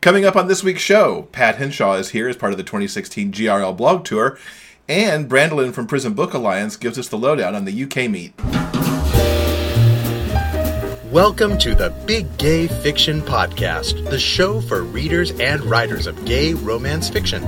Coming up on this week's show, Pat Henshaw is here as part of the 2016 GRL blog tour, and Brandilyn from Prism Book Alliance gives us the lowdown on the UK meet. Welcome to the Big Gay Fiction Podcast, the show for readers and writers of gay romance fiction.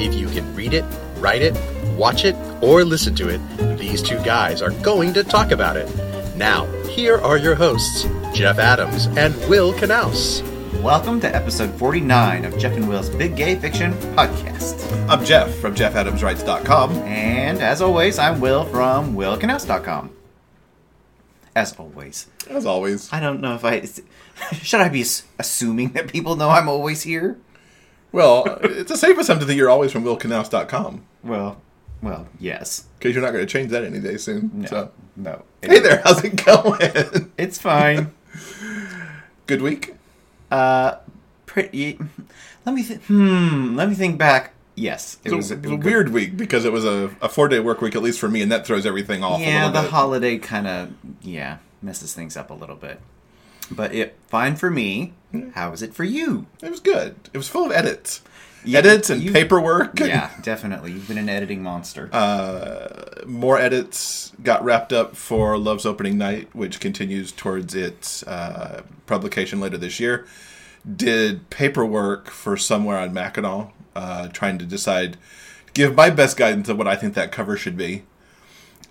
If you can read it, write it, watch it, or listen to it, these two guys are going to talk about it. Now, here are your hosts, Jeff Adams and Will Knaus. Welcome to episode 49 of Jeff and Will's Big Gay Fiction Podcast. I'm Jeff from JeffAdamsWrites.com. And as always, I'm Will from WillKnaus.com. As always. As always. I don't know if I. Should I be assuming that people know I'm always here? Well, it's a safe assumption that you're always from WillKnaus.com, Well, well, yes. because you're not going to change that any day soon. No. So. No. Hey there, how's it going? It's fine. Good week? Uh, pretty. Let me think. Hmm. Let me think back. Yes. It was, a, it was a weird week because it was a, a four day work week, at least for me, and that throws everything off a Yeah, the bit. holiday kind of yeah messes things up a little bit. But it fine for me. How was it for you? It was good. It was full of edits. You- edits and you- paperwork. Yeah, definitely. You've been an editing monster. uh, more edits got wrapped up for Love's Opening Night, which continues towards its uh, publication later this year. Did paperwork for Somewhere on Mackinac, uh, trying to decide, give my best guidance of what I think that cover should be.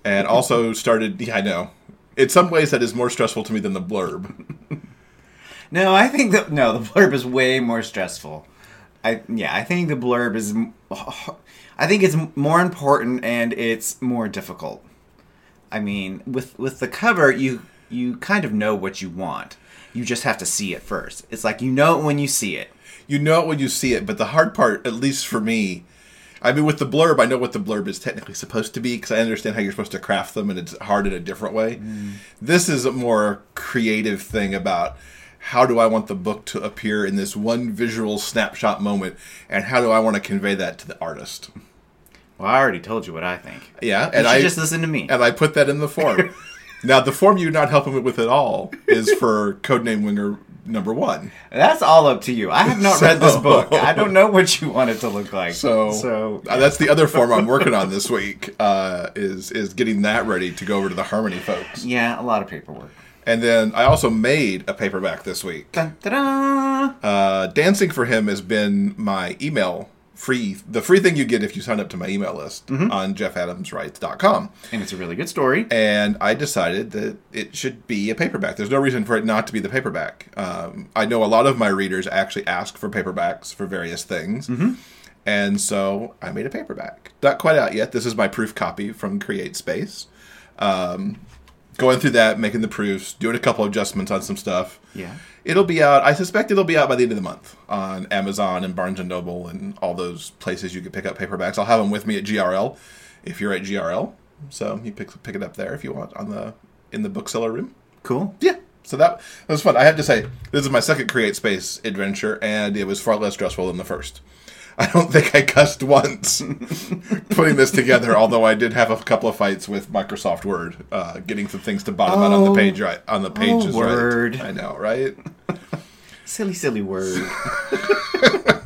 And also started, yeah, I know. In some ways, that is more stressful to me than the blurb. no, I think that no, the blurb is way more stressful. I yeah, I think the blurb is. I think it's more important and it's more difficult. I mean, with with the cover, you you kind of know what you want. You just have to see it first. It's like you know it when you see it. you know it when you see it, but the hard part, at least for me, I mean, with the blurb, I know what the blurb is technically supposed to be because I understand how you're supposed to craft them, and it's hard in a different way. Mm. This is a more creative thing about how do I want the book to appear in this one visual snapshot moment, and how do I want to convey that to the artist. Well, I already told you what I think. Yeah, You and I just listen to me. and I put that in the form. now, the form you're not helping me with at all is for Codename Winger number one. That's all up to you. I have not read this book. I don't know what you want it to look like. So, so uh, that's the other form I'm working on this week. Uh, is is getting that ready to go over to the Harmony folks, yeah, a lot of paperwork. And then I also made a paperback this week. Dun. Uh, Dancing for him has been my email free, the free thing you get if you sign up to my email list on JeffAdamsWrites.com. And it's a really good story. And I decided that it should be a paperback. There's no reason for it not to be the paperback. Um, I know a lot of my readers actually ask for paperbacks for various things. And so I made a paperback. Not quite out yet. This is my proof copy from Create Space. Um, going through that, making the proofs, doing a couple adjustments on some stuff. Yeah. It'll be out. I suspect it'll be out by the end of the month on Amazon and Barnes and Noble and all those places you can pick up paperbacks. I'll have them with me at GRL if you're at GRL. So you pick pick it up there if you want on the in the bookseller room. Cool. Yeah. So that, that was fun. I have to say, this is my second Create Space adventure, and it was far less stressful than the first. I don't think I cussed once putting this together, although I did have a couple of fights with Microsoft Word, uh, getting some things to bottom out on the Oh. page right on the pages. right. Word. I know, right? Silly, silly word.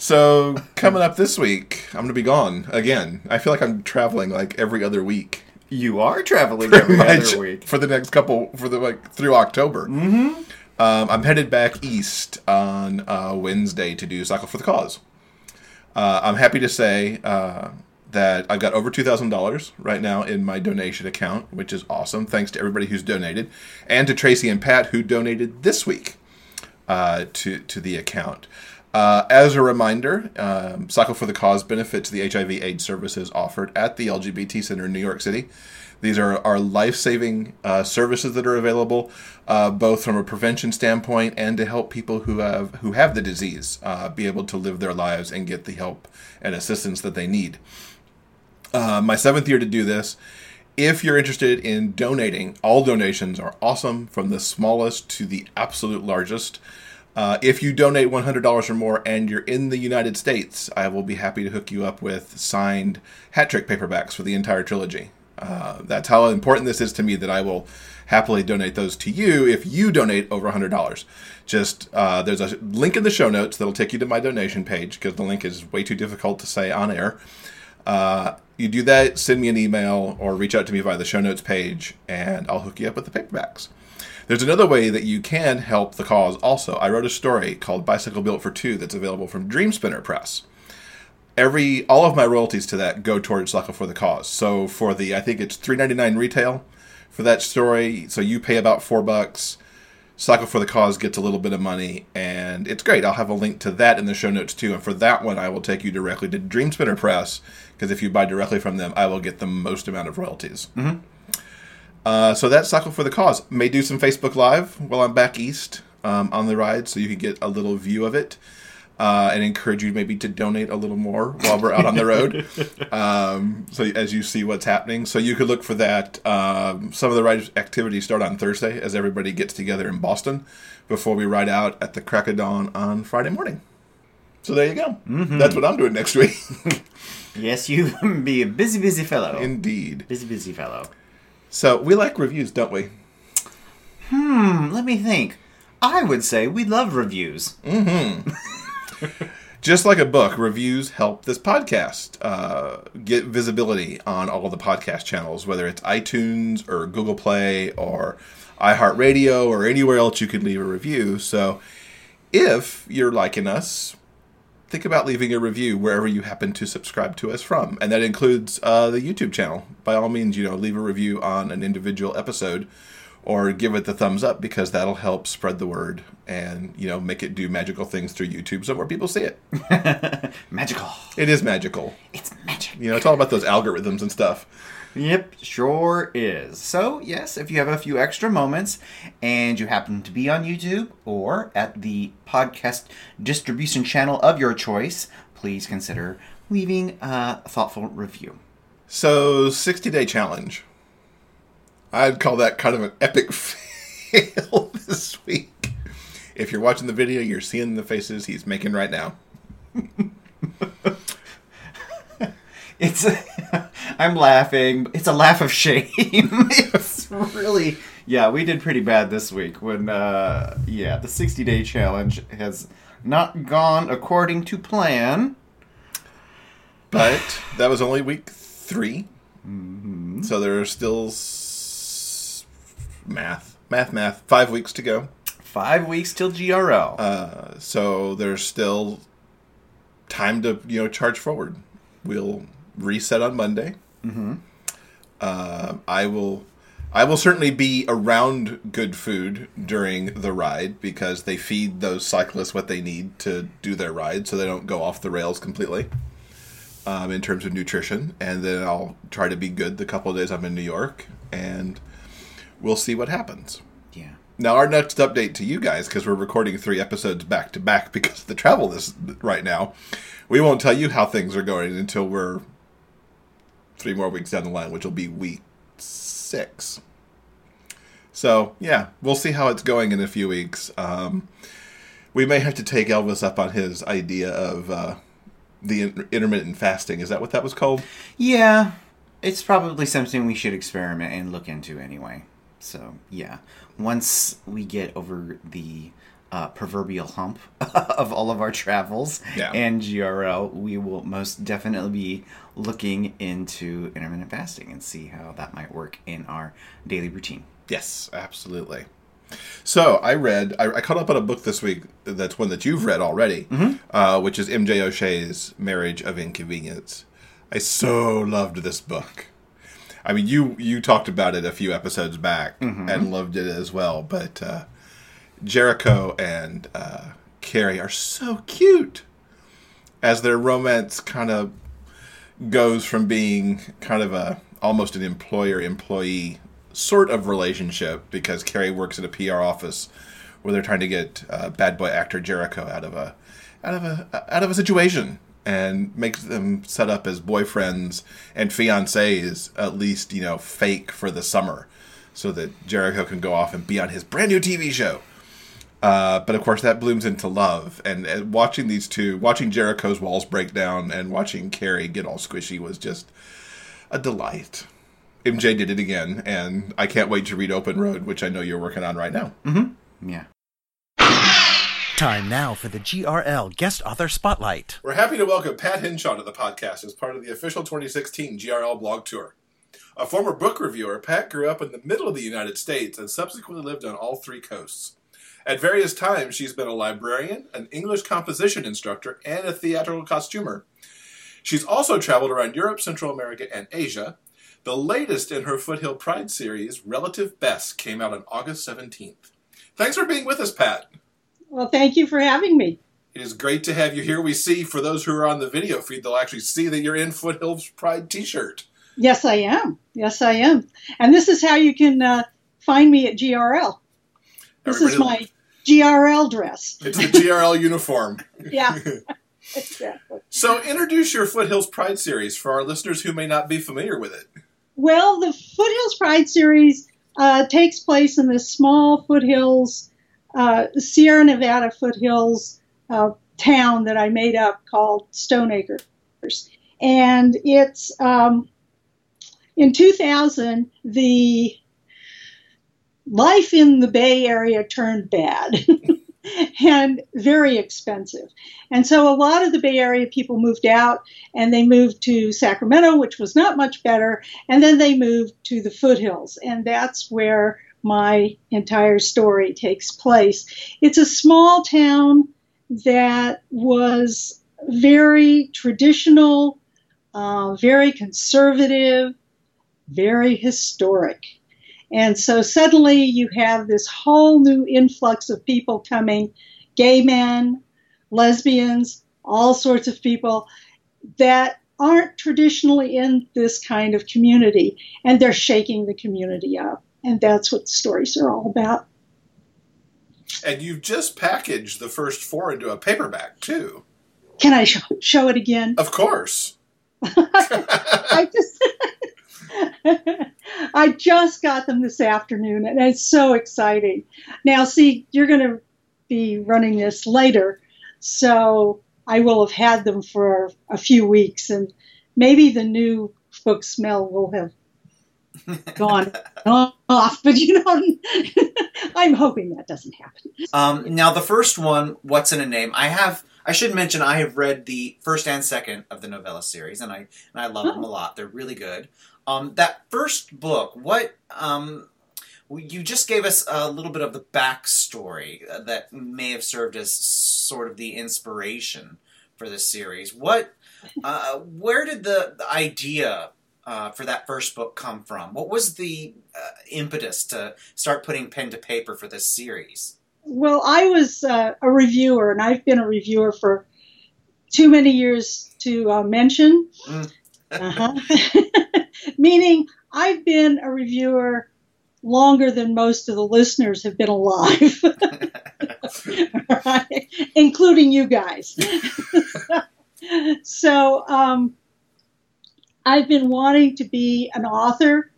So coming up this week, I'm gonna be gone again. I feel like I'm traveling like every other week. you are traveling pretty every other week. for the next couple for the like through October. Mm-hmm. Um, I'm headed back east on uh, Wednesday to do Cycle for the Cause. Uh, I'm happy to say uh, that I've got over two thousand dollars right now in my donation account, which is awesome. Thanks to everybody who's donated, and to Tracy and Pat who donated this week uh, to to the account. Uh, as a reminder, um, Cycle for the Cause benefits the HIV/AIDS services offered at the LGBT Center in New York City. These are are life saving uh, services that are available, uh, both from a prevention standpoint and to help people who have who have the disease uh, be able to live their lives and get the help and assistance that they need. Uh, my seventh year to do this. If you're interested in donating, all donations are awesome, from the smallest to the absolute largest. Uh, if you donate $100 or more and you're in the United States, I will be happy to hook you up with signed hat trick paperbacks for the entire trilogy. Uh, that's how important this is to me that I will happily donate those to you if you donate over $100. just uh, there's a link in the show notes that'll take you to my donation page because the link is way too difficult to say on air. Uh, you do that, send me an email or reach out to me via the show notes page, and I'll hook you up with the paperbacks. There's another way that you can help the cause also. I wrote a story called Bicycle Built for Two that's available from Dream Spinner Press. Every all of my royalties to that go towards Cycle for the Cause. So for the I think it's three ninety nine retail for that story. So you pay about four bucks. Cycle for the Cause gets a little bit of money, and it's great. I'll have a link to that in the show notes too. And for that one, I will take you directly to Dream Spinner Press because if you buy directly from them, I will get the most amount of royalties. Mm-hmm. Uh, so that's Cycle for the Cause. May do some Facebook Live while I'm back east um, on the ride, so you can get a little view of it. Uh, and encourage you maybe to donate a little more while we're out on the road. Um, so as you see what's happening, so you could look for that. Um, some of the ride activities start on Thursday as everybody gets together in Boston before we ride out at the crack of dawn on Friday morning. So there you go. Mm-hmm. That's what I'm doing next week. Yes, you be a busy, busy fellow. Indeed. busy, busy fellow. So we like reviews, don't we? Hmm, let me think. I would say we love reviews. Just like a book, reviews help this podcast uh, get visibility on all the podcast channels, whether it's iTunes or Google Play or iHeartRadio or anywhere else you can leave a review. So if you're liking us, think about leaving a review wherever you happen to subscribe to us from. And that includes uh, the YouTube channel. By all means, you know, leave a review on an individual episode or give it the thumbs up because that'll help spread the word and, you know, make it do magical things through YouTube so more people see it. Magical. It is magical. It's magic. You know, it's all about those algorithms and stuff. Yep, sure is. So, yes, if you have a few extra moments and you happen to be on YouTube or at the podcast distribution channel of your choice, please consider leaving a thoughtful review. So, 60 day challenge. I'd call that kind of an epic fail this week. If you're watching the video, you're seeing the faces he's making right now. It's I'm laughing. It's a laugh of shame. it's really yeah, we did pretty bad this week when uh yeah, the 60-day challenge has not gone according to plan. But that was only week 3 So there are still math, math, math. Five weeks to go. 5 weeks till GRL. Uh, so there's still time to you know charge forward. We'll reset on Monday. Mm-hmm. Uh, I will. I will certainly be around good food during the ride because they feed those cyclists what they need to do their ride, so they don't go off the rails completely. Um, in terms of nutrition, and then I'll try to be good the couple of days I'm in New York, and we'll see what happens. yeah. Now, our next update to you guys, because we're recording three episodes back to back because of the travel this right now, we won't tell you how things are going until we're three more weeks down the line, which will be week six. So, yeah, we'll see how it's going in a few weeks. Um, we may have to take Elvis up on his idea of uh, the in- intermittent fasting. Is that what that was called? Yeah. It's probably something we should experiment and look into anyway. So, yeah. Once we get over the uh, proverbial hump of all of our travels Yeah. and GRL, we will most definitely be looking into intermittent fasting and see how that might work in our daily routine. Yes, absolutely. So I read, I, I caught up on a book this week that's one that you've read already, uh, which is M.J. O'Shea's Marriage of Inconvenience. I so loved this book. I mean, you you talked about it a few episodes back and loved it as well. But uh, Jericho and uh, Carrie are so cute as their romance kind of goes from being kind of a almost an employer employee sort of relationship because Carrie works at a PR office where they're trying to get uh, bad boy actor Jericho out of a out of a out of a situation and makes them set up as boyfriends and fiancés at least you know fake for the summer so that Jericho can go off and be on his brand new TV show. Uh, but of course, that blooms into love. And, and watching these two, watching Jericho's walls break down and watching Carrie get all squishy was just a delight. MJ did it again, and I can't wait to read Open Road, which I know you're working on right now. Yeah. Time now for the GRL Guest Author Spotlight. We're happy to welcome Pat Henshaw to the podcast as part of the official 2016 GRL blog tour. A former book reviewer, Pat grew up in the middle of the United States and subsequently lived on all three coasts. At various times, she's been a librarian, an English composition instructor, and a theatrical costumer. She's also traveled around Europe, Central America, and Asia. The latest in her Foothill Pride series, Relative Best, came out on August 17th. Thanks for being with us, Pat. Well, thank you for having me. It is great to have you here. We see, for those who are on the video feed, they'll actually see that you're in Foothills Pride t shirt. Yes, I am. Yes, I am. And this is how you can uh, find me at GRL. This is my GRL dress. It's the GRL uniform. Yeah. exactly. So, introduce your Foothills Pride series for our listeners who may not be familiar with it. Well, the Foothills Pride series uh, takes place in this small foothills, uh, Sierra Nevada foothills uh, town that I made up called Stone Acres. And it's um, in 2000, the life in the Bay Area turned bad and very expensive. And so a lot of the Bay Area people moved out and they moved to Sacramento, which was not much better. And then they moved to the foothills. And that's where my entire story takes place. It's a small town that was very traditional, uh, very conservative, very historic. And so suddenly you have this whole new influx of people coming gay men, lesbians, all sorts of people that aren't traditionally in this kind of community, and they're shaking the community up. And that's what the stories are all about. And you've just packaged the first four into a paperback, too. Can I show, show it again? Of course. I just. I just got them this afternoon, and it's so exciting. Now, see, you're going to be running this later, so I will have had them for a few weeks, and maybe the new book smell will have gone off. But you know, I'm hoping that doesn't happen. Um, now, the first one, "What's in a Name," I have. I should mention I have read the first and second of the novella series, and I and I love oh. them a lot. They're really good. Um, that first book, what um, you just gave us a little bit of the backstory uh, that may have served as sort of the inspiration for this series. What, uh, where did the, the idea uh, for that first book come from? What was the uh, impetus to start putting pen to paper for this series? Well, I was uh, a reviewer, and I've been a reviewer for too many years to uh, mention. Mm. uh-huh. meaning I've been a reviewer longer than most of the listeners have been alive, right? including you guys. so um, I've been wanting to be an author.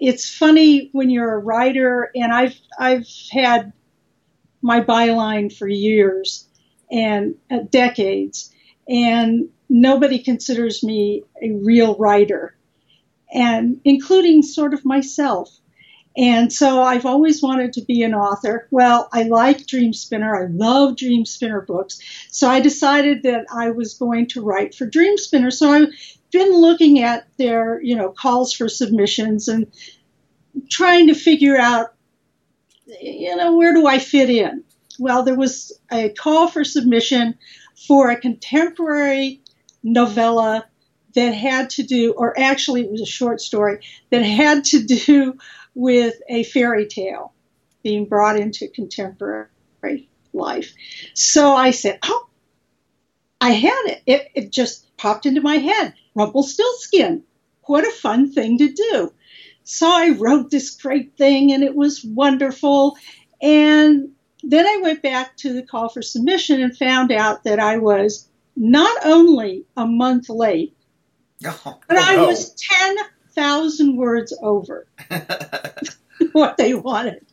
It's funny when you're a writer, and I've I've had my byline for years and uh, decades, and nobody considers me a real writer and including sort of myself. And so I've always wanted to be an author. Well, I like Dream Spinner. I love Dream Spinner books. So I decided that I was going to write for Dream Spinner. So I've been looking at their, you know, calls for submissions and trying to figure out, you know, where do I fit in? Well, there was a call for submission for a contemporary novella that had to do, or actually it was a short story, that had to do with a fairy tale being brought into contemporary life. So I said, oh, I had it. It, it just popped into my head. Rumpelstiltskin. What a fun thing to do. So I wrote this great thing and it was wonderful. And then I went back to the call for submission and found out that I was not only a month late, Oh, but I no. was 10,000 words over what they wanted.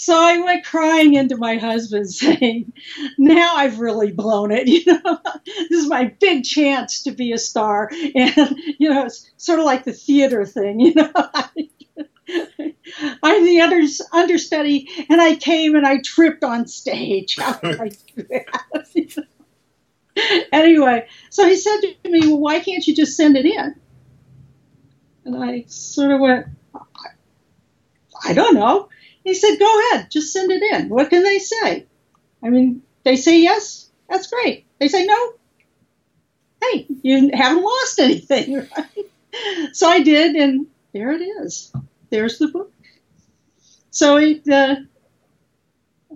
So I went crying into my husband saying, now I've really blown it. You know, this is my big chance to be a star. And, you know, it's sort of like the theater thing, you know. I'm the under, understudy, and I came and I tripped on stage. How I do that? anyway, so he said to me, Well, why can't you just send it in? And I sort of went, I don't know. He said, Go ahead, just send it in. What can they say? I mean, they say yes, that's great. They say no, hey, you haven't lost anything, right? So I did, and there it is. There's the book. So it, uh,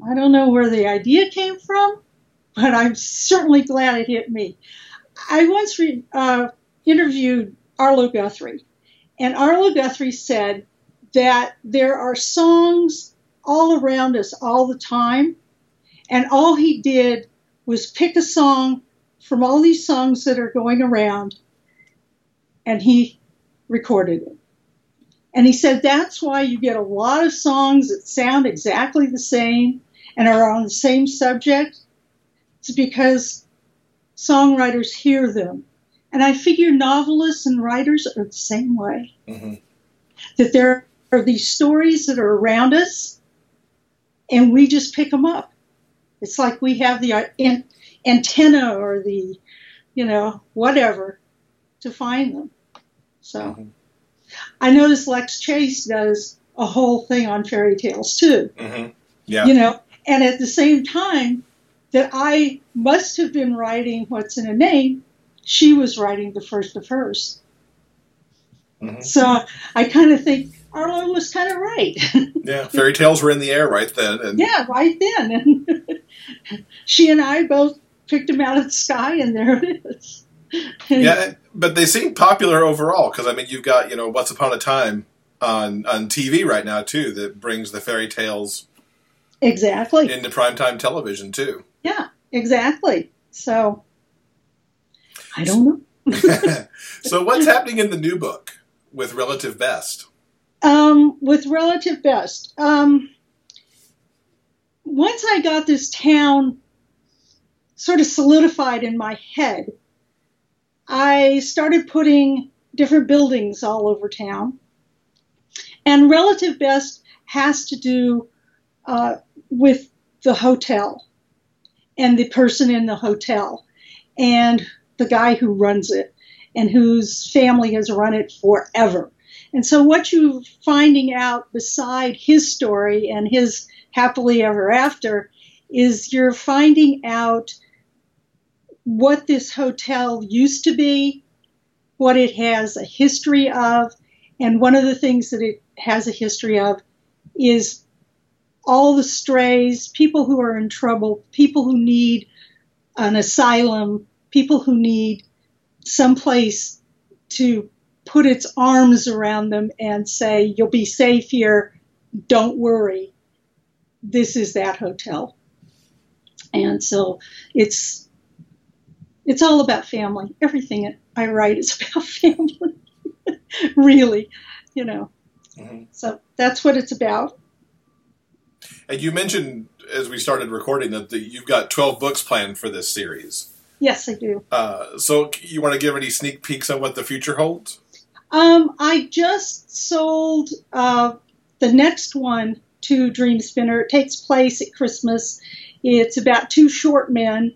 I don't know where the idea came from, but I'm certainly glad it hit me. I once re- uh, interviewed Arlo Guthrie, and Arlo Guthrie said that there are songs all around us all the time, and all he did was pick a song from all these songs that are going around, and he recorded it. And he said that's why you get a lot of songs that sound exactly the same and are on the same subject. It's because songwriters hear them. And I figure novelists and writers are the same way. Mm-hmm. That there are these stories that are around us, and we just pick them up. It's like we have the an- antenna or the, you know, whatever to find them. So. Mm-hmm. I notice Lex Chase does a whole thing on fairy tales too. Mm-hmm. Yeah. You know, and at the same time that I must have been writing What's in a Name, she was writing the first of hers. Mhm. So I kind of think Arlo was kind of right. Yeah. Fairy tales were in the air right then. And yeah, right then. And she and I both picked them out of the sky, and there it is. yeah, but they seem popular overall because I mean, you've got you know Once Upon a Time on on TV right now too that brings the fairy tales Exactly. into primetime television too. Yeah, exactly. So I don't know. so what's happening in the new book with Relative Best? Um, with relative best. Um, once I got this town sort of solidified in my head, I started putting different buildings all over town. And relative best has to do uh, with the hotel and the person in the hotel and the guy who runs it and whose family has run it forever. And so, what you're finding out beside his story and his happily ever after is you're finding out what this hotel used to be, what it has a history of, and one of the things that it has a history of is all the strays, people who are in trouble, people who need an asylum, people who need someplace to put its arms around them and say, You'll be safe here, don't worry. This is that hotel. And so it's it's all about family. Everything I write is about family. really, you know. Mhm. So that's what it's about. And you mentioned as we started recording that the, you've got twelve books planned for this series. Yes, I do. Uh, so you want to give any sneak peeks on what the future holds? Um, I just sold uh, the next one to Dream Spinner. It takes place at Christmas. It's about two short men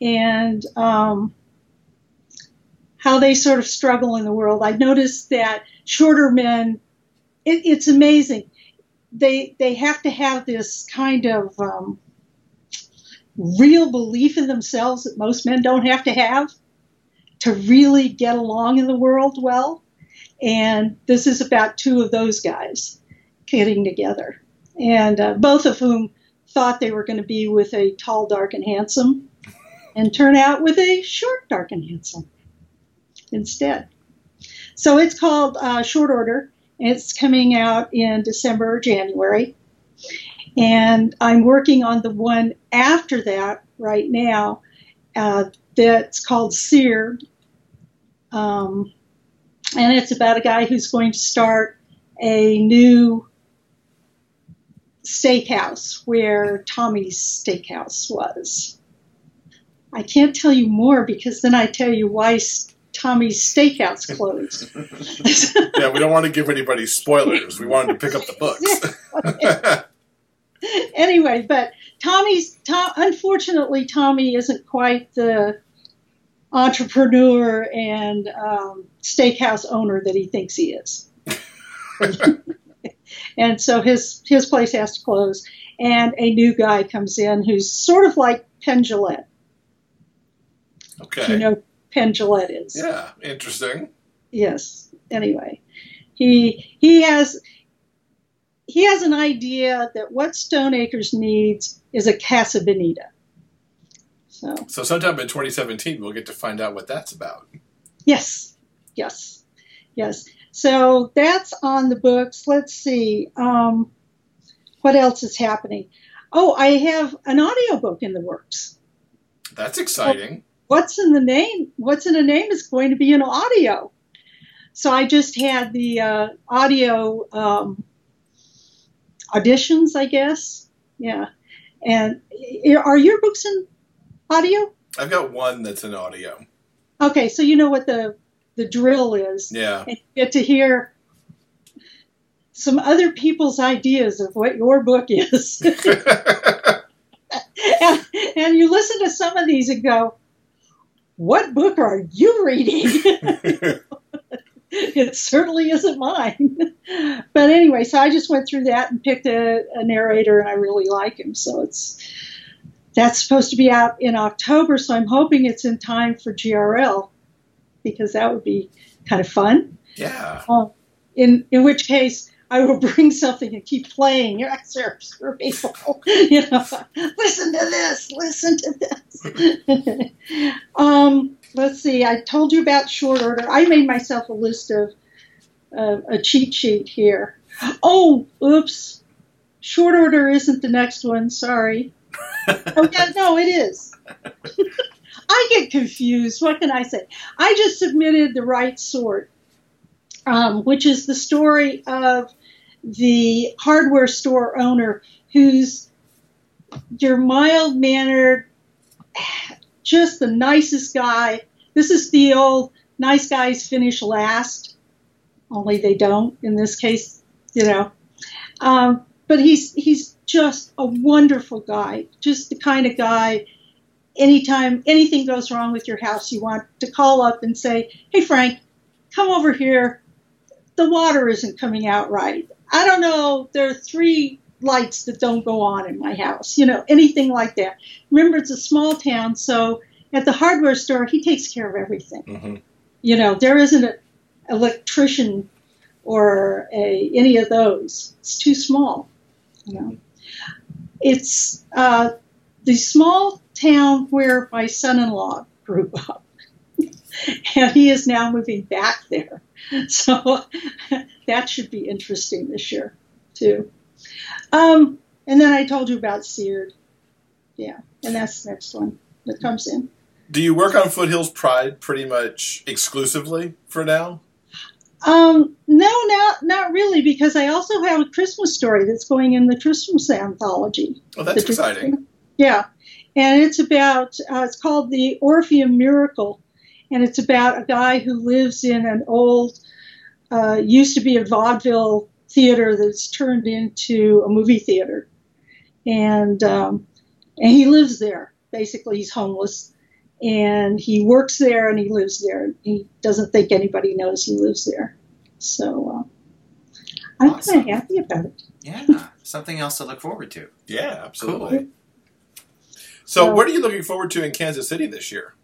and um, how they sort of struggle in the world. I noticed that shorter men, it, it's amazing. They they have to have this kind of um, real belief in themselves that most men don't have to have to really get along in the world well. And this is about two of those guys getting together, and uh, both of whom thought they were going to be with a tall, dark, and handsome, and turn out with a short, dark, and handsome instead. So it's called uh, Short Order. It's coming out in December or January. And I'm working on the one after that right now uh, that's called Seared. Um, and it's about a guy who's going to start a new steakhouse where Tommy's Steakhouse was. I can't tell you more because then I tell you why Tommy's Steakhouse closed. Yeah, we don't want to give anybody spoilers. We wanted to pick up the books. anyway, but Tommy's Tom, unfortunately Tommy isn't quite the entrepreneur and um, steakhouse owner that he thinks he is. and so his his place has to close, and a new guy comes in who's sort of like Penn Jillette. okay. You know, Jillette is. yeah, interesting. Yes. Anyway, he he has he has an idea that what Stone Acres needs is a Casa Bonita. So So sometime in 2017, we'll get to find out what that's about. yes, yes, yes. So that's on the books. Let's see. Um, what else is happening? Oh, I have an audiobook in the works. That's exciting. What's in the name? What's in the name is going to be an audio. So I just had the uh, audio um, auditions, I guess. Yeah. And are your books in audio? I've got one that's in audio. Okay, so you know what the the drill is, Yeah. and you get to hear some other people's ideas of what your book is. and, and you listen to some of these and go, "What book are you reading?" it certainly isn't mine. but anyway, so I just went through that and picked a, a narrator, and I really like him. So it's that's supposed to be out in October. So I'm hoping it's in time for GRL because that would be kind of fun. yeah. In in which case. I will bring something and keep playing your excerpts for people. You know, listen to this, listen to this. um, let's see. I told you about short order. I made myself a list of uh, a cheat sheet here. Oh, oops. Short order isn't the next one. Sorry. Oh, yeah, no, it is. I get confused. What can I say? I just submitted the right sort, um, which is the story of the hardware store owner who's your mild mannered, just the nicest guy. This is the old nice guys finish last, only they don't in this case, you know. Um, but he's he's just a wonderful guy, just the kind of guy. Anytime anything goes wrong with your house, you want to call up and say, "Hey Frank, come over here. The water isn't coming out right. I don't know. There are three lights that don't go on in my house. You know, anything like that. Remember, it's a small town, so at the hardware store, he takes care of everything. hmm You know, there isn't an electrician or a, any of those. It's too small. You know, it's uh, the small town where my son-in-law grew up, and he is now moving back there. So that should be interesting this year too. Um, and then I told you about Seared. Yeah, and that's the next one that comes in. Do you work on Foothills Pride pretty much exclusively for now? Um, no, not not really, because I also have a Christmas story that's going in the Christmas anthology. Oh, that's The- exciting. Yeah, and it's about uh, it's called the Orpheum Miracle, and it's about a guy who lives in an old uh, used to be a vaudeville theater that's turned into a movie theater, and um, and he lives there. Basically, he's homeless, and he works there and he lives there. He doesn't think anybody knows he lives there, so uh, I'm Awesome. kind of happy about it. Yeah, something else to look forward to. Yeah, absolutely. So, So- what are you looking forward to in Kansas City this year?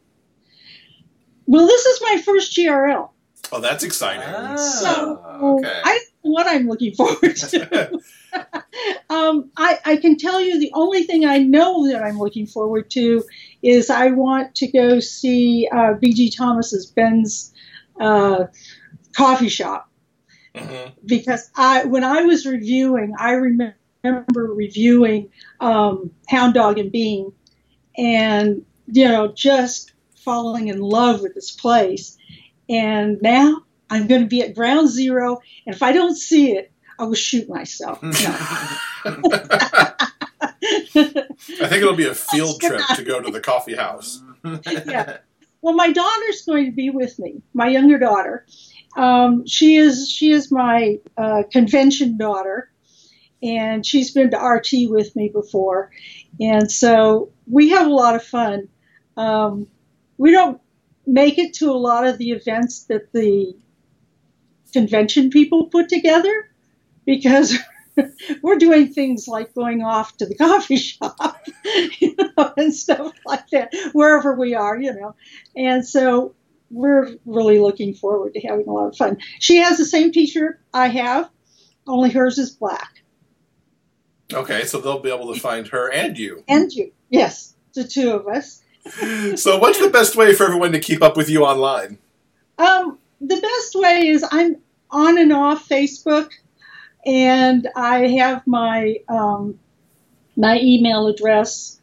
Well, this is my first GRL. Oh, that's exciting. Ah, So okay. I what I'm looking forward to. um, I, I can tell you the only thing I know that I'm looking forward to is I want to go see uh, B.G. Thomas's Ben's uh, coffee shop hmm because I when I was reviewing, I remember reviewing um, Hound Dog and Bean, and you know just falling in love with this place. And now I'm going to be at ground zero, and if I don't see it, I will shoot myself. No. I think it'll be a field trip to go to the coffee house. Yeah. Well, my daughter's going to be with me. My younger daughter. Um, she is she is my uh, convention daughter, and she's been to RT with me before, and so we have a lot of fun. Um, we don't make it to a lot of the events that the convention people put together because we're doing things like going off to the coffee shop you know, and stuff like that, wherever we are, you know. And so we're really looking forward to having a lot of fun. She has the same t shirt I have, only hers is black. Okay, so they'll be able to find her and you. And you, yes, the two of us. So, what's the best way for everyone to keep up with you online? Um, the best way is I'm on and off Facebook, and I have my um, my email address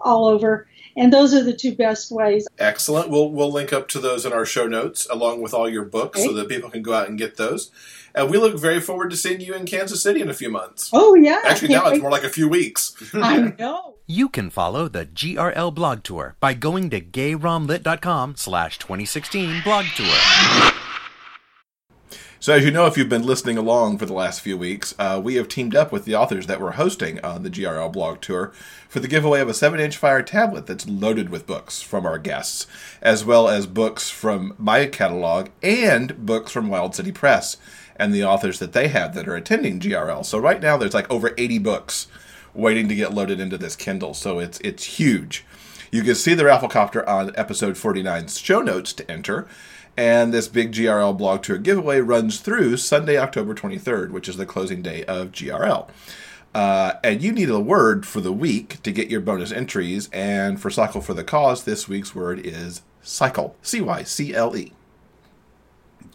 all over, and those are the two best ways. Excellent. We'll we'll link up to those in our show notes along with all your books so that people can go out and get those. And we look very forward to seeing you in Kansas City in a few months. Oh yeah, Actually, can't now it's more like a few weeks. I know. You can follow the GRL blog tour by going to gayromlit.com slash 2016 blog tour. So, as you know, if you've been listening along for the last few weeks, uh, we have teamed up with the authors that we're hosting on the GRL blog tour for the giveaway of a 7 inch Fire tablet that's loaded with books from our guests, as well as books from my catalog and books from Wilde City Press and the authors that they have that are attending GRL. So, right now, there's like over 80 books waiting to get loaded into this Kindle. So, it's, it's huge. You can see the Rafflecopter on episode 49's show notes to enter. And this big GRL blog tour giveaway runs through Sunday, October 23rd, which is the closing day of GRL. Uh, and you need a word for the week to get your bonus entries. And for Cycle for the Cause, this week's word is cycle. C Y C L E.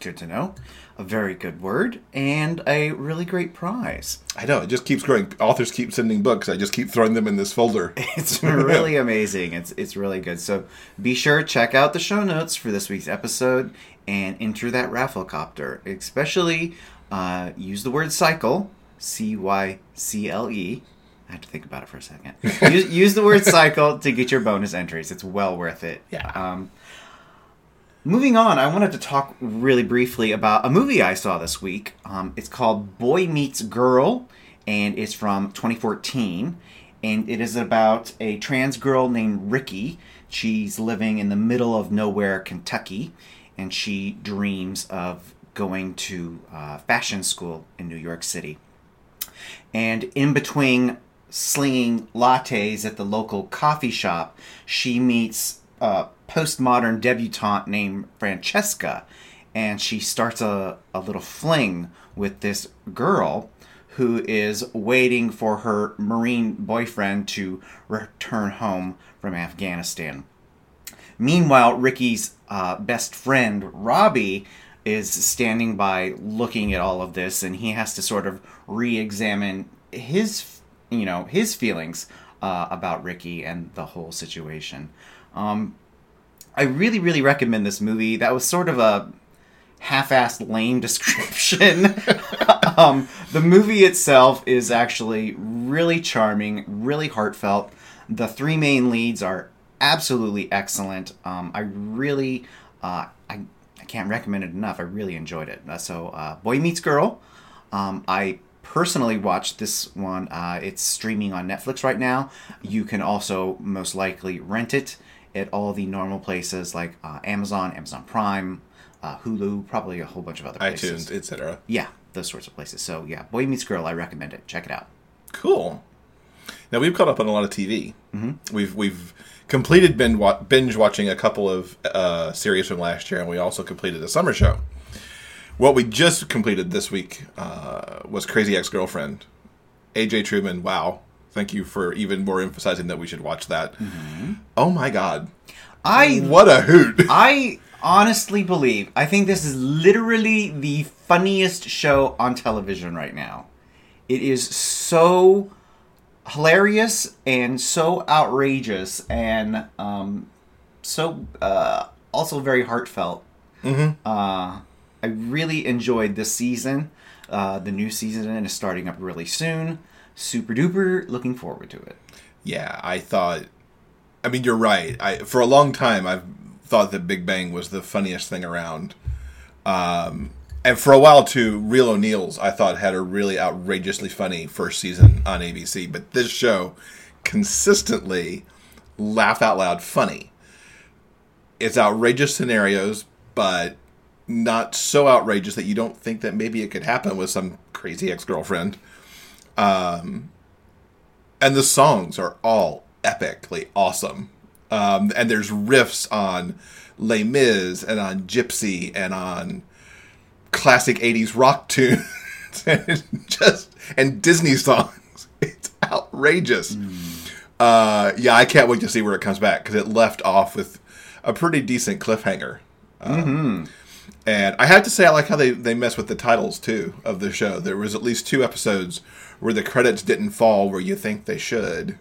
Good to know. A very good word and a really great prize. I know, it just keeps growing. Authors keep sending books. I just keep throwing them in this folder. It's really amazing. It's it's really good. So be sure to check out the show notes for this week's episode and enter that raffle copter. Especially uh, use the word cycle, C Y C L E. I had to think about it for a second. use, use the word cycle to get your bonus entries. It's well worth it. Yeah. Um, moving on, I wanted to talk really briefly about a movie I saw this week. Um, it's called Boy Meets Girl, and it's from 2014. And it is about a trans girl named Ricky. She's living in the middle of nowhere, Kentucky, and she dreams of going to uh, fashion school in New York City. And in between slinging lattes at the local coffee shop, she meets a postmodern debutante named Francesca. And she starts a, a little fling with this girl who is waiting for her Marine boyfriend to return home from Afghanistan. Meanwhile, Ricky's uh, best friend, Robbie, is standing by looking at all of this, and he has to sort of re examine his, you know, his feelings uh, about Ricky and the whole situation. Um, I really, really recommend this movie. That was sort of a half-assed lame description. um, the movie itself is actually really charming, really heartfelt. The three main leads are absolutely excellent. Um, I really, uh, I, I can't recommend it enough. I really enjoyed it. Uh, so, uh, Boy Meets Girl. Um, I personally watched this one. Uh, it's streaming on Netflix right now. You can also most likely rent it at all the normal places like uh, Amazon, Amazon Prime, uh, Hulu, probably a whole bunch of other places. iTunes, etc. Yeah, those sorts of places. So yeah, Boy Meets Girl, I recommend it. Check it out. Cool. Now we've caught up on a lot of TV. Mm-hmm. We've we've completed binge, watching a couple of uh, series from last year, and we also completed a summer show. What we just completed this week uh, was Crazy Ex Girlfriend. AJ Truman. Wow. Thank you for even more emphasizing that we should watch that. Oh my God. I What a hoot. I honestly believe I think this is literally the funniest show on television right now. It is so hilarious and so outrageous and um, so uh, also very heartfelt. Mm-hmm. Uh, I really enjoyed this season. Uh, the new season is starting up really soon. Super duper looking forward to it. Yeah, I thought. I mean, you're right. I for a long time I've thought that Big Bang was the funniest thing around. Um, and for a while too, Real O'Neals I thought had a really outrageously funny first season on ABC. But this show consistently laugh out loud funny. It's outrageous scenarios, but not so outrageous that you don't think that maybe it could happen with some crazy ex girlfriend. Um, and the songs are all epically awesome. Um, and there's riffs on Les Mis and on Gypsy and on classic 80s rock tunes and just and Disney songs. It's outrageous. Uh, yeah, I can't wait to see where it comes back because it left off with a pretty decent cliffhanger. Um, And I have to say, I like how they, they mess with the titles too of the show. There was at least two episodes where the credits didn't fall where you think they should,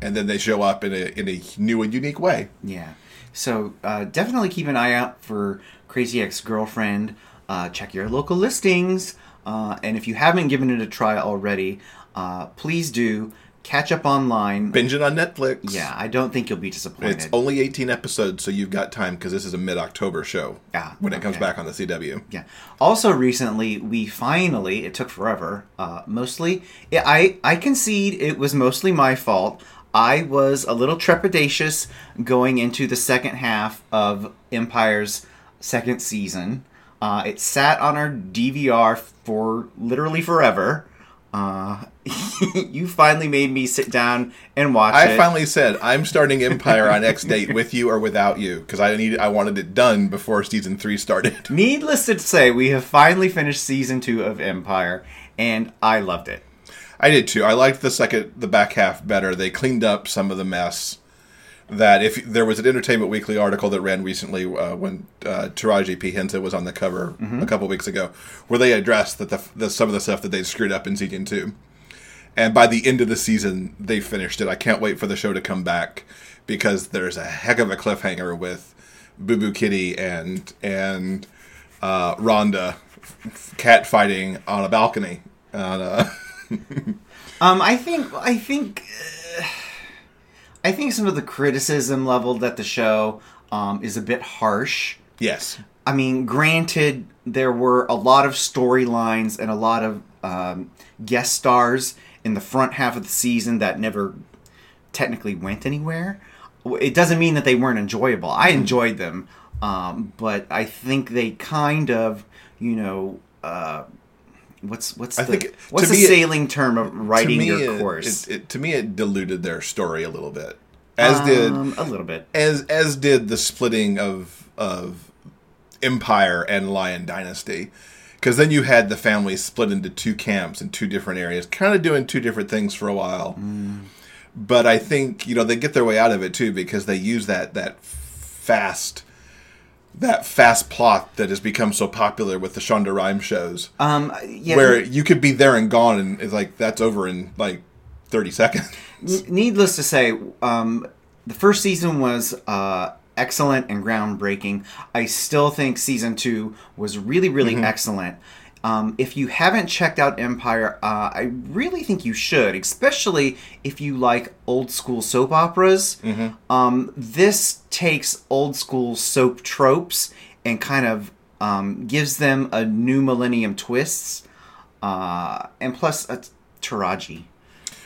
and then they show up in a in a new and unique way. Yeah. So uh, definitely keep an eye out for Crazy Ex Girlfriend. Uh, check your local listings. Uh, and if you haven't given it a try already, uh, please do. Catch up online. Binge it on Netflix. Yeah, I don't think you'll be disappointed. It's only 18 episodes, so you've got time because this is a mid October show. Yeah, When it comes back on the CW. Yeah. Also, recently we finally it took forever. Uh, mostly, I I concede it was mostly my fault. I was a little trepidatious going into the second half of Empire's second season. Uh, it sat on our DVR for literally forever. Uh, you finally made me sit down and watch I it. finally said I'm starting Empire on X date with you or without you because I needed I wanted it done before season three started. Needless to say, we have finally finished season two of Empire, and I loved it. I did too. I liked the second, the back half better. They cleaned up some of the mess. That if there was an Entertainment Weekly article that ran recently uh, when uh, Taraji P Henson was on the cover a couple weeks ago, where they addressed that the, the some of the stuff that they screwed up in season two, and by the end of the season they finished it. I can't wait for the show to come back because there's a heck of a cliffhanger with Boo Boo Kitty and and uh, Rhonda cat fighting on a balcony. On a, Um, I think I think uh, I think some of the criticism leveled at the show um, is a bit harsh. yes, I mean, granted, there were a lot of storylines and a lot of um, guest stars in the front half of the season that never technically went anywhere. It doesn't mean that they weren't enjoyable. I enjoyed them, um, but I think they kind of, you know, uh, what's what's I the think it- what's the me it- sailing term of writing your it- course? It, it, to me, it diluted their story a little bit, as did Um, a little bit. as as did the splitting of of Empire and Lyon Dynasty, because then you had the family split into two camps in two different areas, kind of doing two different things for a while. But I think you know they get their way out of it too because they use that that fast. That fast plot that has become so popular with the Shonda Rhimes shows, Um, yeah, where you could be there and gone, and it's like that's over in like thirty seconds. Needless to say, um, the first season was uh, excellent and groundbreaking. I still think season two was really, really excellent. Um, if you haven't checked out Empire, uh, I really think you should, especially if you like old school soap operas. Um, this takes old school soap tropes and kind of um, gives them a new millennium twists. Uh, and plus, uh, Taraji.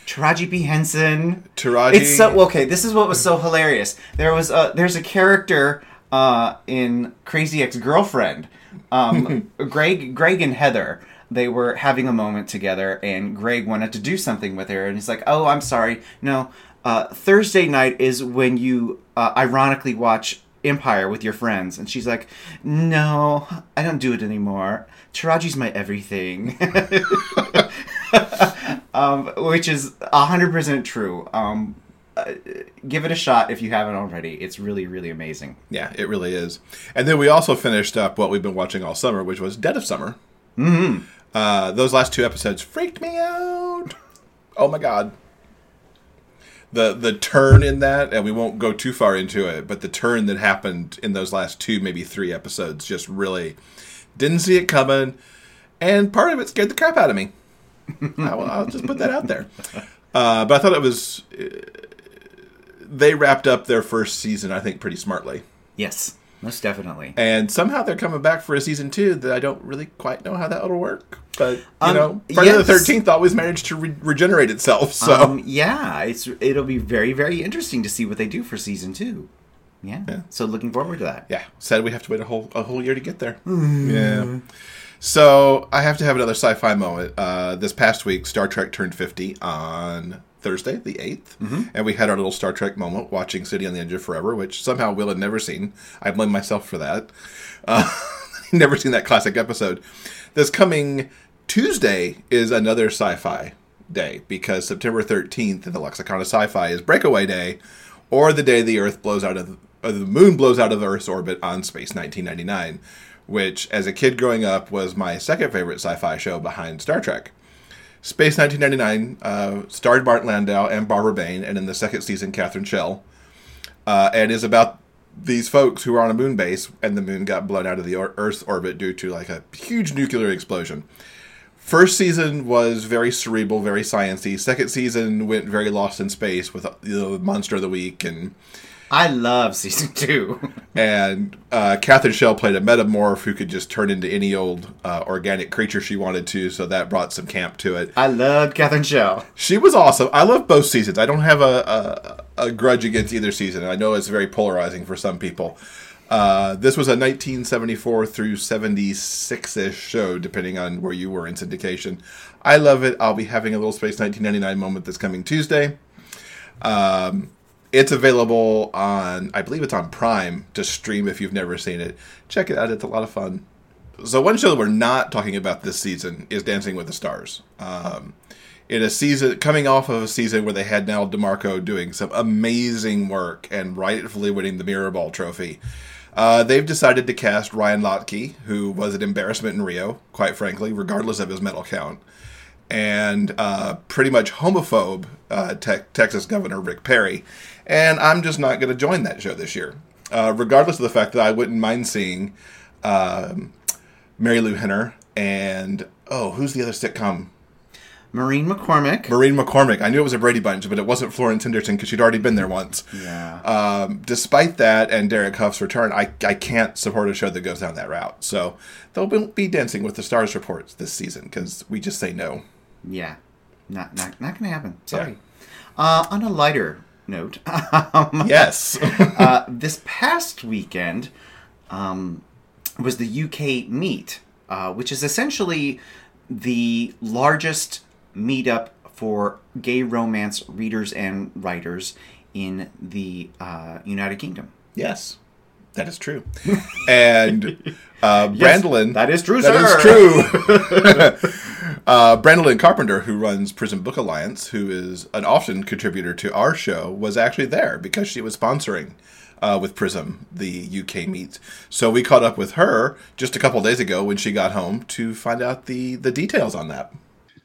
Taraji P. Henson. Taraji- It's so okay. This is what was so hilarious. There was a there's a character uh, in Crazy Ex Girlfriend. Um, Greg, Greg and Heather. They were having a moment together, and Greg wanted to do something with her, and he's like, "Oh, I'm sorry. No, uh, Thursday night is when you uh, ironically watch Empire with your friends." And she's like, "No, I don't do it anymore. Taraji's my everything." um, which is hundred percent true. Um, uh, give it a shot if you haven't already. It's really, really amazing. Yeah, it really is. And then we also finished up what we've been watching all summer, which was Dead of Summer. Mm-hmm. Uh, those last two episodes freaked me out. Oh my god. The the turn in that, and we won't go too far into it, but the turn that happened in those last two, maybe three episodes, just really didn't see it coming, and part of it scared the crap out of me. I will, I'll just put that out there. Uh, but I thought it was. They wrapped up their first season, I think, pretty smartly. Yes, most definitely. And somehow they're coming back for a season two that I don't really quite know how that'll work. But you Um, know, Friday the. Thirteenth always managed to re- regenerate itself. So Um, yeah, it's it'll be very very interesting to see what they do for season two. Yeah. Yeah. So looking forward to that. yeah, sad we have to wait a whole a whole year to get there. Yeah. So I have to have another sci-fi moment. Uh, this past week, Star Trek turned fifty on Thursday, the 8th and we had our little Star Trek moment watching City on the Edge of Forever, which somehow Will had never seen. I blame myself for that. Uh, never seen that classic episode. This coming Tuesday is another sci-fi day because September 13th in the lexicon of sci-fi is Breakaway Day, or the day the Earth blows out of or the moon blows out of Earth's orbit on Space 1999, which as a kid growing up was my second favorite sci-fi show behind Star Trek. Space 1999 uh, starred Martin Landau and Barbara Bain, and in the second season, Catherine Schell, uh, and is about these folks who are on a moon base, and the moon got blown out of the Earth's orbit due to like a huge nuclear explosion. First season was very cerebral, very sciencey. Second season went very lost in space with you know, Monster of the Week and I love season two. and uh, Catherine Schell played a metamorph who could just turn into any old uh, organic creature she wanted to, so that brought some camp to it. I loved Catherine Schell. She was awesome. I love both seasons. I don't have a, a, a grudge against either season. I know it's very polarizing for some people. Uh, this was a 1974 through 76 ish show, depending on where you were in syndication. I love it. I'll be having a little Space 1999 moment this coming Tuesday. Um, it's available on, I believe it's on Prime to stream if you've never seen it. Check it out. It's a lot of fun. So one show that we're not talking about this season is Dancing with the Stars. Um, in a season coming off of a season where they had Nyle DiMarco doing some amazing work and rightfully winning the Mirror Ball trophy. Uh, they've decided to cast Ryan Lochte, who was an embarrassment in Rio, quite frankly, regardless of his medal count, and uh, pretty much homophobe uh, te- Texas Governor Rick Perry. And I'm just not going to join that show this year, uh, regardless of the fact that I wouldn't mind seeing um, Marilu Henner and oh, who's the other sitcom? Maureen McCormick. Maureen McCormick. I knew it was a Brady Bunch, but it wasn't Florence Henderson because she'd already been there once. yeah. Um, despite that and Derek Hough's return, I, I can't support a show that goes down that route. So they'll be, be dancing with the stars reports this season because we just say no. Yeah, not not not gonna happen. Sorry. Uh, on a lighter note, um, Yes. uh, this past weekend um, was the UK Meet, uh, which is essentially the largest meetup for gay romance readers and writers in the uh, United Kingdom. yes. That is true. And uh, Yes, Brandilyn. that is true, That sir. is true. uh, Brandilyn Carpenter, who runs Prism Book Alliance, who is an often contributor to our show, was actually there because she was sponsoring uh, with Prism the UK meet. So we caught up with her just a couple days ago when she got home to find out the the details on that.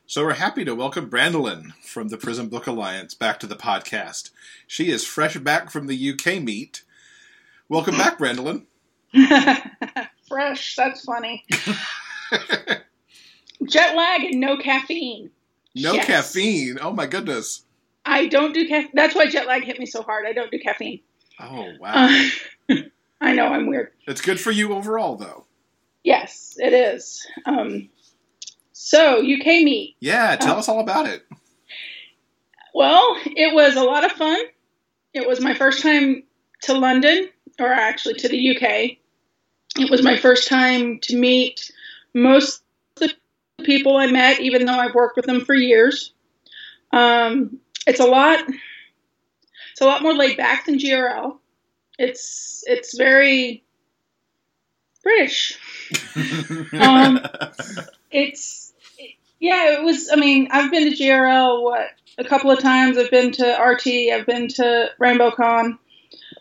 So we're happy to welcome Brandilyn from the Prism Book Alliance back to the podcast. She is fresh back from the UK meet. Welcome back, Brandilyn. Fresh, that's funny. Jet lag and no caffeine. No Yes. caffeine. Oh my goodness. I don't do caffeine. That's why jet lag hit me so hard. I don't do caffeine. Oh wow. Uh, I know I'm weird. it's good for you overall, though. Yes, it is. Um, so UK meet. Yeah, tell Oh. us all about it. Well, it was a lot of fun. It was my first time to London, or actually to the UK. It was my first time to meet most of the people I met, even though I've worked with them for years. Um, it's a lot. It's a lot more laid back than GRL. It's it's very British. um, it's yeah, it was. I mean, I've been to GRL what a couple of times. I've been to RT. I've been to Rainbow Con.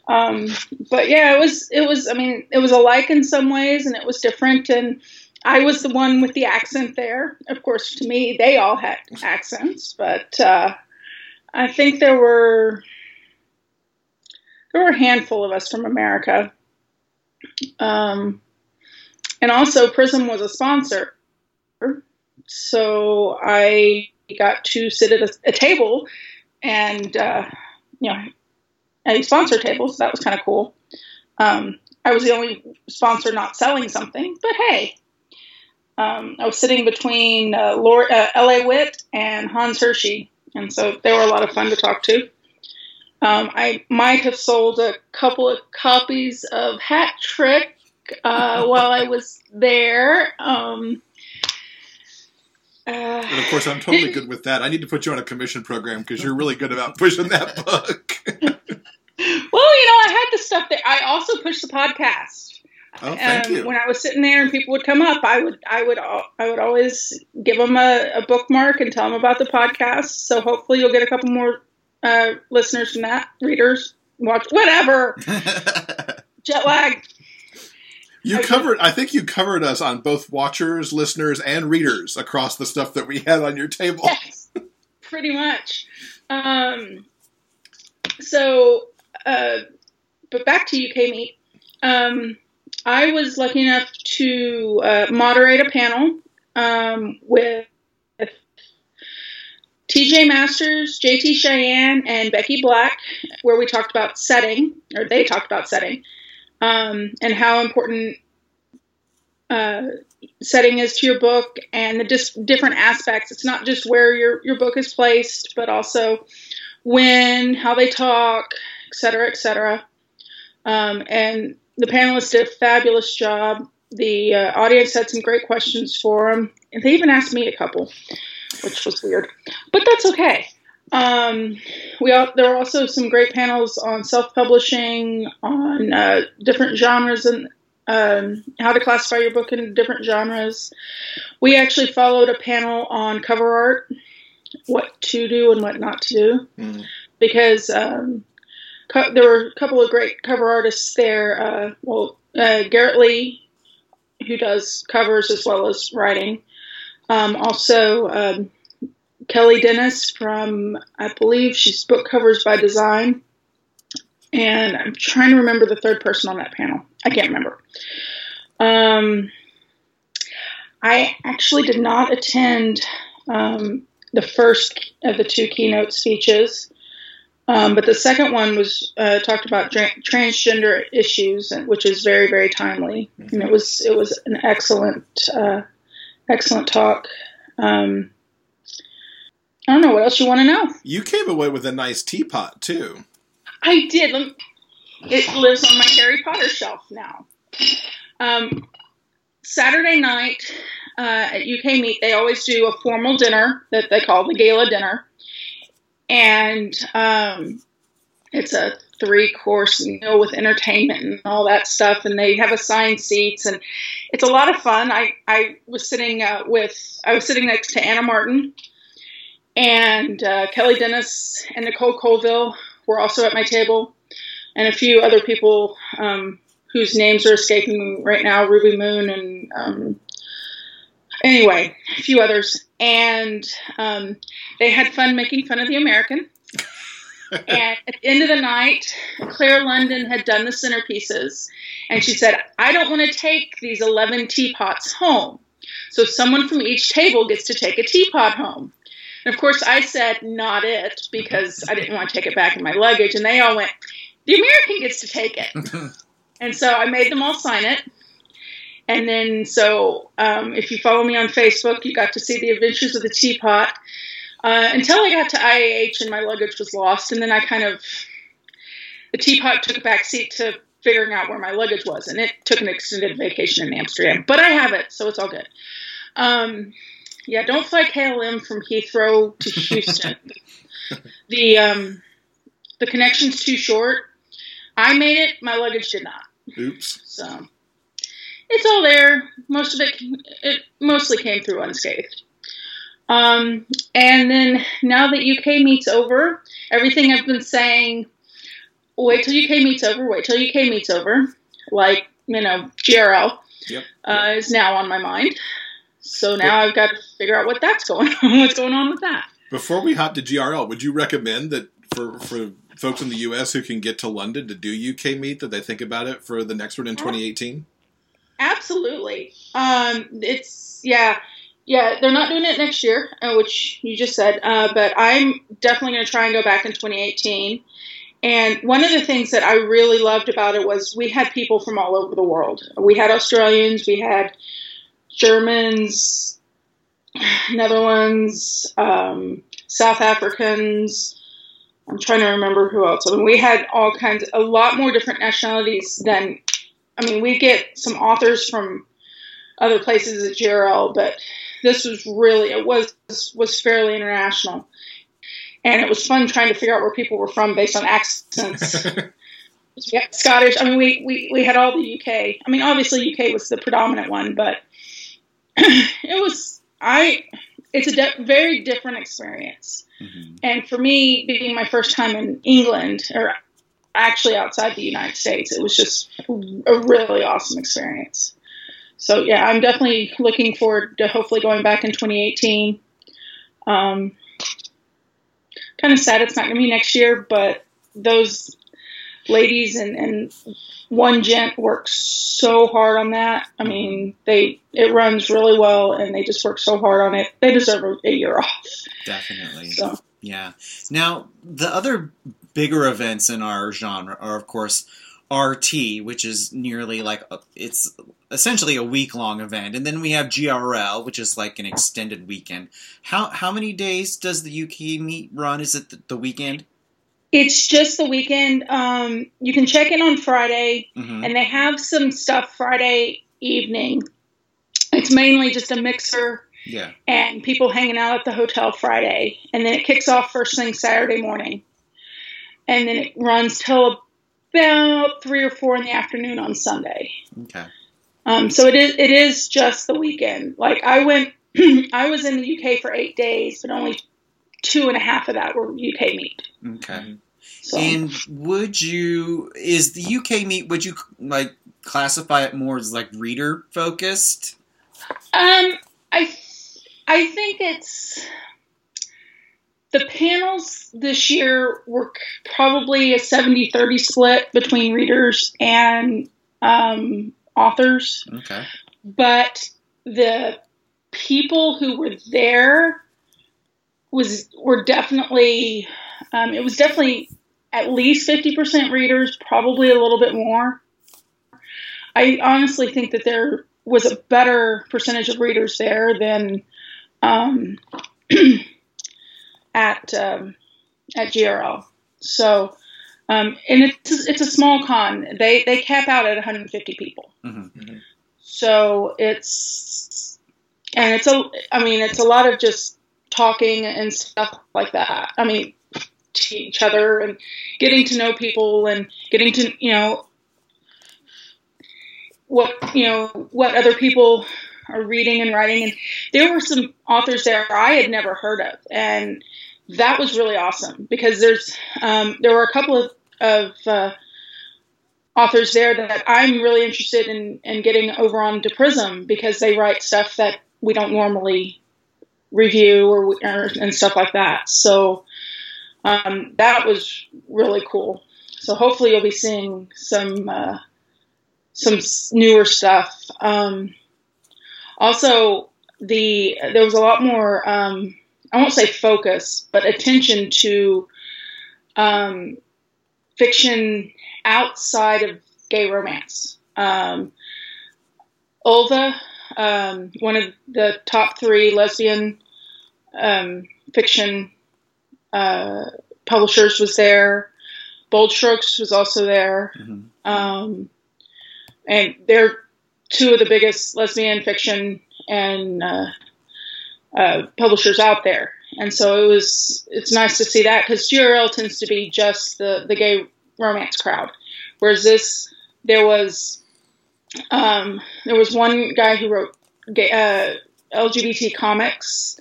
Um, but yeah, it was. It was. I mean, it was alike in some ways, and it was different. And I was the one with the accent there. Of course, to me, they all had accents, but uh, I think there were there were a handful of us from America. Um, and also, Prism was a sponsor so I got to sit at a, a table and uh, you know a sponsor table, so that was kind of cool. Um, I was the only sponsor not selling something, but hey, um, I was sitting between uh, Laura, uh, L.A. Witt and Hans Hirschi, and so they were a lot of fun to talk to. Um, I might have sold a couple of copies of Hat Trick uh, while I was there. Um, uh, And of course, I'm totally good with that. I need to put you on a commission program because you're really good about pushing that book. well, you know, I had the stuff that I also pushed the podcast. oh, thank um, you. When I was sitting there and people would come up, I would, I would, I would always give them a, a bookmark and tell them about the podcast. So hopefully, you'll get a couple more uh, listeners from that, readers, watch, whatever. Jet lag. You covered. I think you covered us on both watchers, listeners, and readers across the stuff that we had on your table. Yes, pretty much. Um, so, uh, but back to UK Meet. Um, I was lucky enough to uh, moderate a panel um, with TJ Masters, JT Cheyenne, and Becky Black, where we talked about setting, or they talked about setting, um, and how important uh, setting is to your book and the dis- different aspects. It's not just where your, your book is placed, but also when, how they talk, cetera, et cetera. Um, and the panelists did a fabulous job. The uh, audience had some great questions for them. And they even asked me a couple, which was weird. But that's okay. Um, we all, there were also some great panels on self-publishing, on uh, different genres and um, how to classify your book in different genres. We actually followed a panel on cover art, what to do and what not to do, Mm. because um, co- there were a couple of great cover artists there. Uh, well, uh, Garrett Leigh, who does covers as well as writing. Um, also, um, Kelly Dennis from, I believe she's book covers by design. And I'm trying to remember the third person on that panel. I can't remember. Um, I actually did not attend um, the first of the two keynote speeches, um, but the second one was uh, talked about tra- transgender issues, which is very, very timely. And it was it was an excellent, uh, excellent talk. Um, I don't know what else you want to know. You came away with a nice teapot too. I did. It lives on my Harry Potter shelf now. Um, Saturday night uh, at UK Meet, they always do a formal dinner that they call the gala dinner, and um, it's a three-course meal with entertainment and all that stuff. And they have assigned seats, and it's a lot of fun. I I was sitting uh, with I was sitting next to Anna Martin. And uh, Kelly Dennis and Nicole Colville were also at my table, and a few other people um, whose names are escaping me right now Ruby Moone and um, anyway, a few others. And um, they had fun making fun of the American. and at the end of the night, Clare London had done the centerpieces, and she said, I don't want to take these 11 teapots home. So someone from each table gets to take a teapot home. And of course, I said, not it, because I didn't want to take it back in my luggage. And they all went, the American gets to take it. and so I made them all sign it. And then, so um, if you follow me on Facebook, you got to see the adventures of the teapot uh, until I got to IAH and my luggage was lost. And then I kind of, the teapot took a back seat to figuring out where my luggage was. And it took an extended vacation in Amsterdam. But I have it, so it's all good. Um, yeah, don't fly KLM from Heathrow to Houston. the um, the connection's too short. I made it. My luggage did not. Oops. So it's all there. Most of it, it mostly came through unscathed. Um, and then now that UK meets over, everything I've been saying, wait till UK meets over, wait till UK meets over, like, you know, GRL, Yep. uh, is now on my mind. So now I've got to figure out what that's going on, what's going on with that. Before we hop to GRL, would you recommend that for for folks in the U.S. who can get to London to do UK meet that they think about it for the next one in 2018? Absolutely. Um, it's yeah, yeah. They're not doing it next year, uh, which you just said. Uh, but I'm definitely going to try and go back in 2018. And one of the things that I really loved about it was we had people from all over the world. We had Australians, we had Germans, Netherlands, um, South Africans. I'm trying to remember who else. I mean, we had all kinds, a lot more different nationalities than. I mean, we get some authors from other places at GRL, but this was really it was was fairly international, and it was fun trying to figure out where people were from based on accents. yeah, Scottish. I mean, we, we we had all the UK. I mean, obviously UK was the predominant one, but it was I. It's a de- very different experience, mm-hmm. and for me, being my first time in England or actually outside the United States, it was just a really awesome experience. So yeah, I'm definitely looking forward to hopefully going back in 2018. Um, kind of sad it's not going to be next year, but those ladies and, and one gent works so hard on that. I mean, they it runs really well, and they just work so hard on it. They deserve a, a year off. Definitely. So. Yeah. Now the other bigger events in our genre are, of course, RT, which is nearly like a, it's essentially a week long event, and then we have GRL, which is like an extended weekend. How how many days does the UK meet run? Is it the, the weekend? It's just the weekend. Um, you can check in on Friday, mm-hmm. and they have some stuff Friday evening. It's mainly just a mixer. Yeah. And people hanging out at the hotel Friday, and then it kicks off first thing Saturday morning, and then it runs till about three or four in the afternoon on Sunday. Okay. Um, so it is it is just the weekend. Like I went, I was in the UK for eight days, but only two and a half of that were UK meet. Okay. So. And would you is the UK meet? Would you like classify it more as like reader focused? Um, I I think it's the panels this year were probably a 70 30 split between readers and um, authors. Okay. But the people who were there was were definitely um, it was definitely at least 50% readers, probably a little bit more. I honestly think that there was a better percentage of readers there than um, at um, at GRL. So, um, and it's it's a small con. They they cap out at 150 people. Mm-hmm. mm-hmm. So it's and it's a I mean it's a lot of just talking and stuff like that. I mean to each other and getting to know people and getting to you know what you know what other people are reading and writing and there were some authors there I had never heard of and that was really awesome because there's um, there were a couple of, of uh, authors there that I'm really interested in, in getting over on to Prism because they write stuff that we don't normally review or, or and stuff like that. So um, that was really cool. So hopefully you'll be seeing some uh, some newer stuff. Um, also, the there was a lot more. Um, I won't say focus, but attention to um, fiction outside of gay romance. Um, Ylva, um, one of the top three lesbian um, fiction uh, publishers, was there. Bold Strokes was also there. Mm-hmm. Um, and they're two of the biggest lesbian fiction and uh, uh, publishers out there. And so it was it's nice to see that because GRL tends to be just the the gay romance crowd, whereas this there was um, there was one guy who wrote gay, uh, LGBT comics.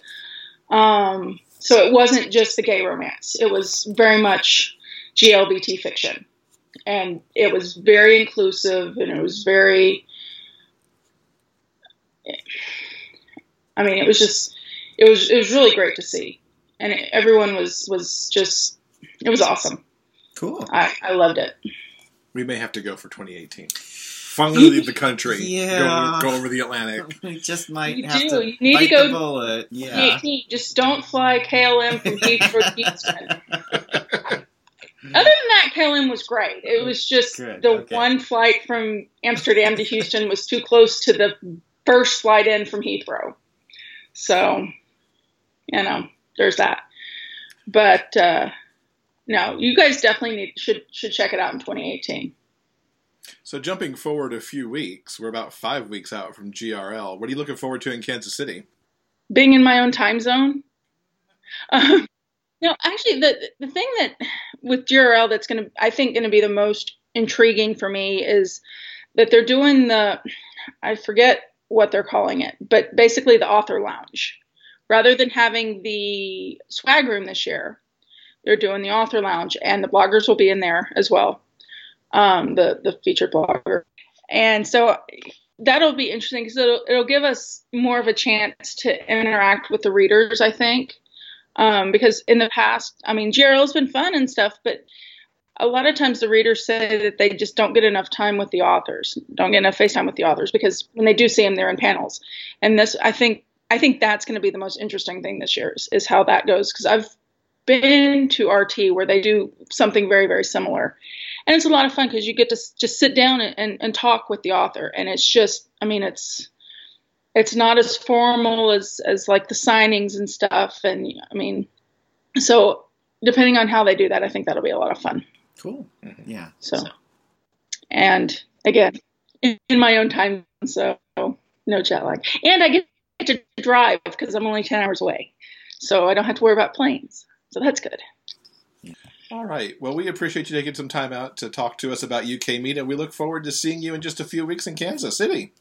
Um, so it wasn't just the gay romance; it was very much GLBT fiction, and it was very inclusive and it was very. I mean, it was just it was it was really great to see, and it, everyone was was just it was awesome. Cool. I, I loved it. We may have to go for 2018. Finally leave the country. Yeah. Go, go over the Atlantic. We just might you have do. to you need bite to go the bullet. Yeah. Just don't fly KLM from Heathrow to Houston. Other than that, KLM was great. It was just Good, the okay. one flight from Amsterdam to Houston was too close to the first flight in from Heathrow. So, you know, there's that. But uh, no, you guys definitely need, should should check it out in 2018. So jumping forward a few weeks, we're about five weeks out from GRL. What are you looking forward to in Kansas City? being in my own time zone. Um, no, actually, the the thing that with GRL that's going to, I think, going to be the most intriguing for me is that they're doing the, I forget what they're calling it, but basically the author lounge, rather than having the swag room this year. They're doing the author lounge, and the bloggers will be in there as well. Um, the the featured blogger, and so that'll be interesting because it'll it'll give us more of a chance to interact with the readers. I think um, because in the past, I mean, GRL's been fun and stuff, but a lot of times the readers say that they just don't get enough time with the authors, don't get enough face time with the authors because when they do see them, they're in panels. And this, I think, I think that's going to be the most interesting thing this year is, is how that goes because I've been to RT where they do something very very similar, and it's a lot of fun because you get to just sit down and, and, and talk with the author, and it's just, I mean, it's it's not as formal as as like the signings and stuff, and I mean, so depending on how they do that, I think that'll be a lot of fun. Cool. Mm-hmm. Yeah. So, and again, in, in my own time, so no jet lag, and I get to drive because I'm only ten hours away, so I don't have to worry about planes. So that's good. All right. Well, we appreciate you taking some time out to talk to us about UK Meet, and we look forward to seeing you in just a few weeks in Kansas City.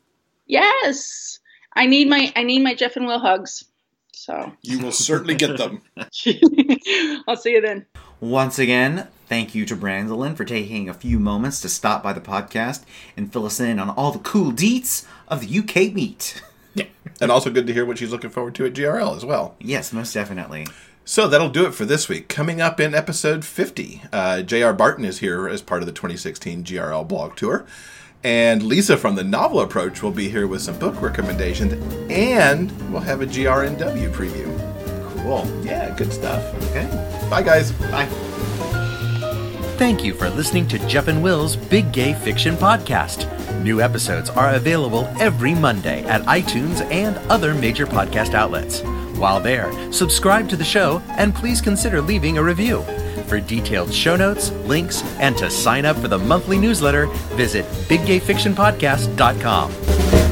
Yes, I need my I need my Jeff and Will hugs. So You will certainly get them. I'll see you then. Once again, thank you to Brandilyn for taking a few moments to stop by the podcast and fill us in on all the cool deets of the UK meet. Yeah. And also good to hear what she's looking forward to at GRL as well. Yes, most definitely. So that'll do it for this week. Coming up in episode 50, uh, J.R. Barton is here as part of the 2016 GRL blog tour. And Lisa from the Novel Approach will be here with some book recommendations. And we'll have a GRNW preview. Cool. Yeah, good stuff. Okay. Bye, guys. Bye. Thank you for listening to Jeff and Will's Big Gay Fiction Podcast. New episodes are available every Monday at iTunes and other major podcast outlets. While there, subscribe to the show and please consider leaving a review. For detailed show notes, links, and to sign up for the monthly newsletter, visit biggayfictionpodcast.com.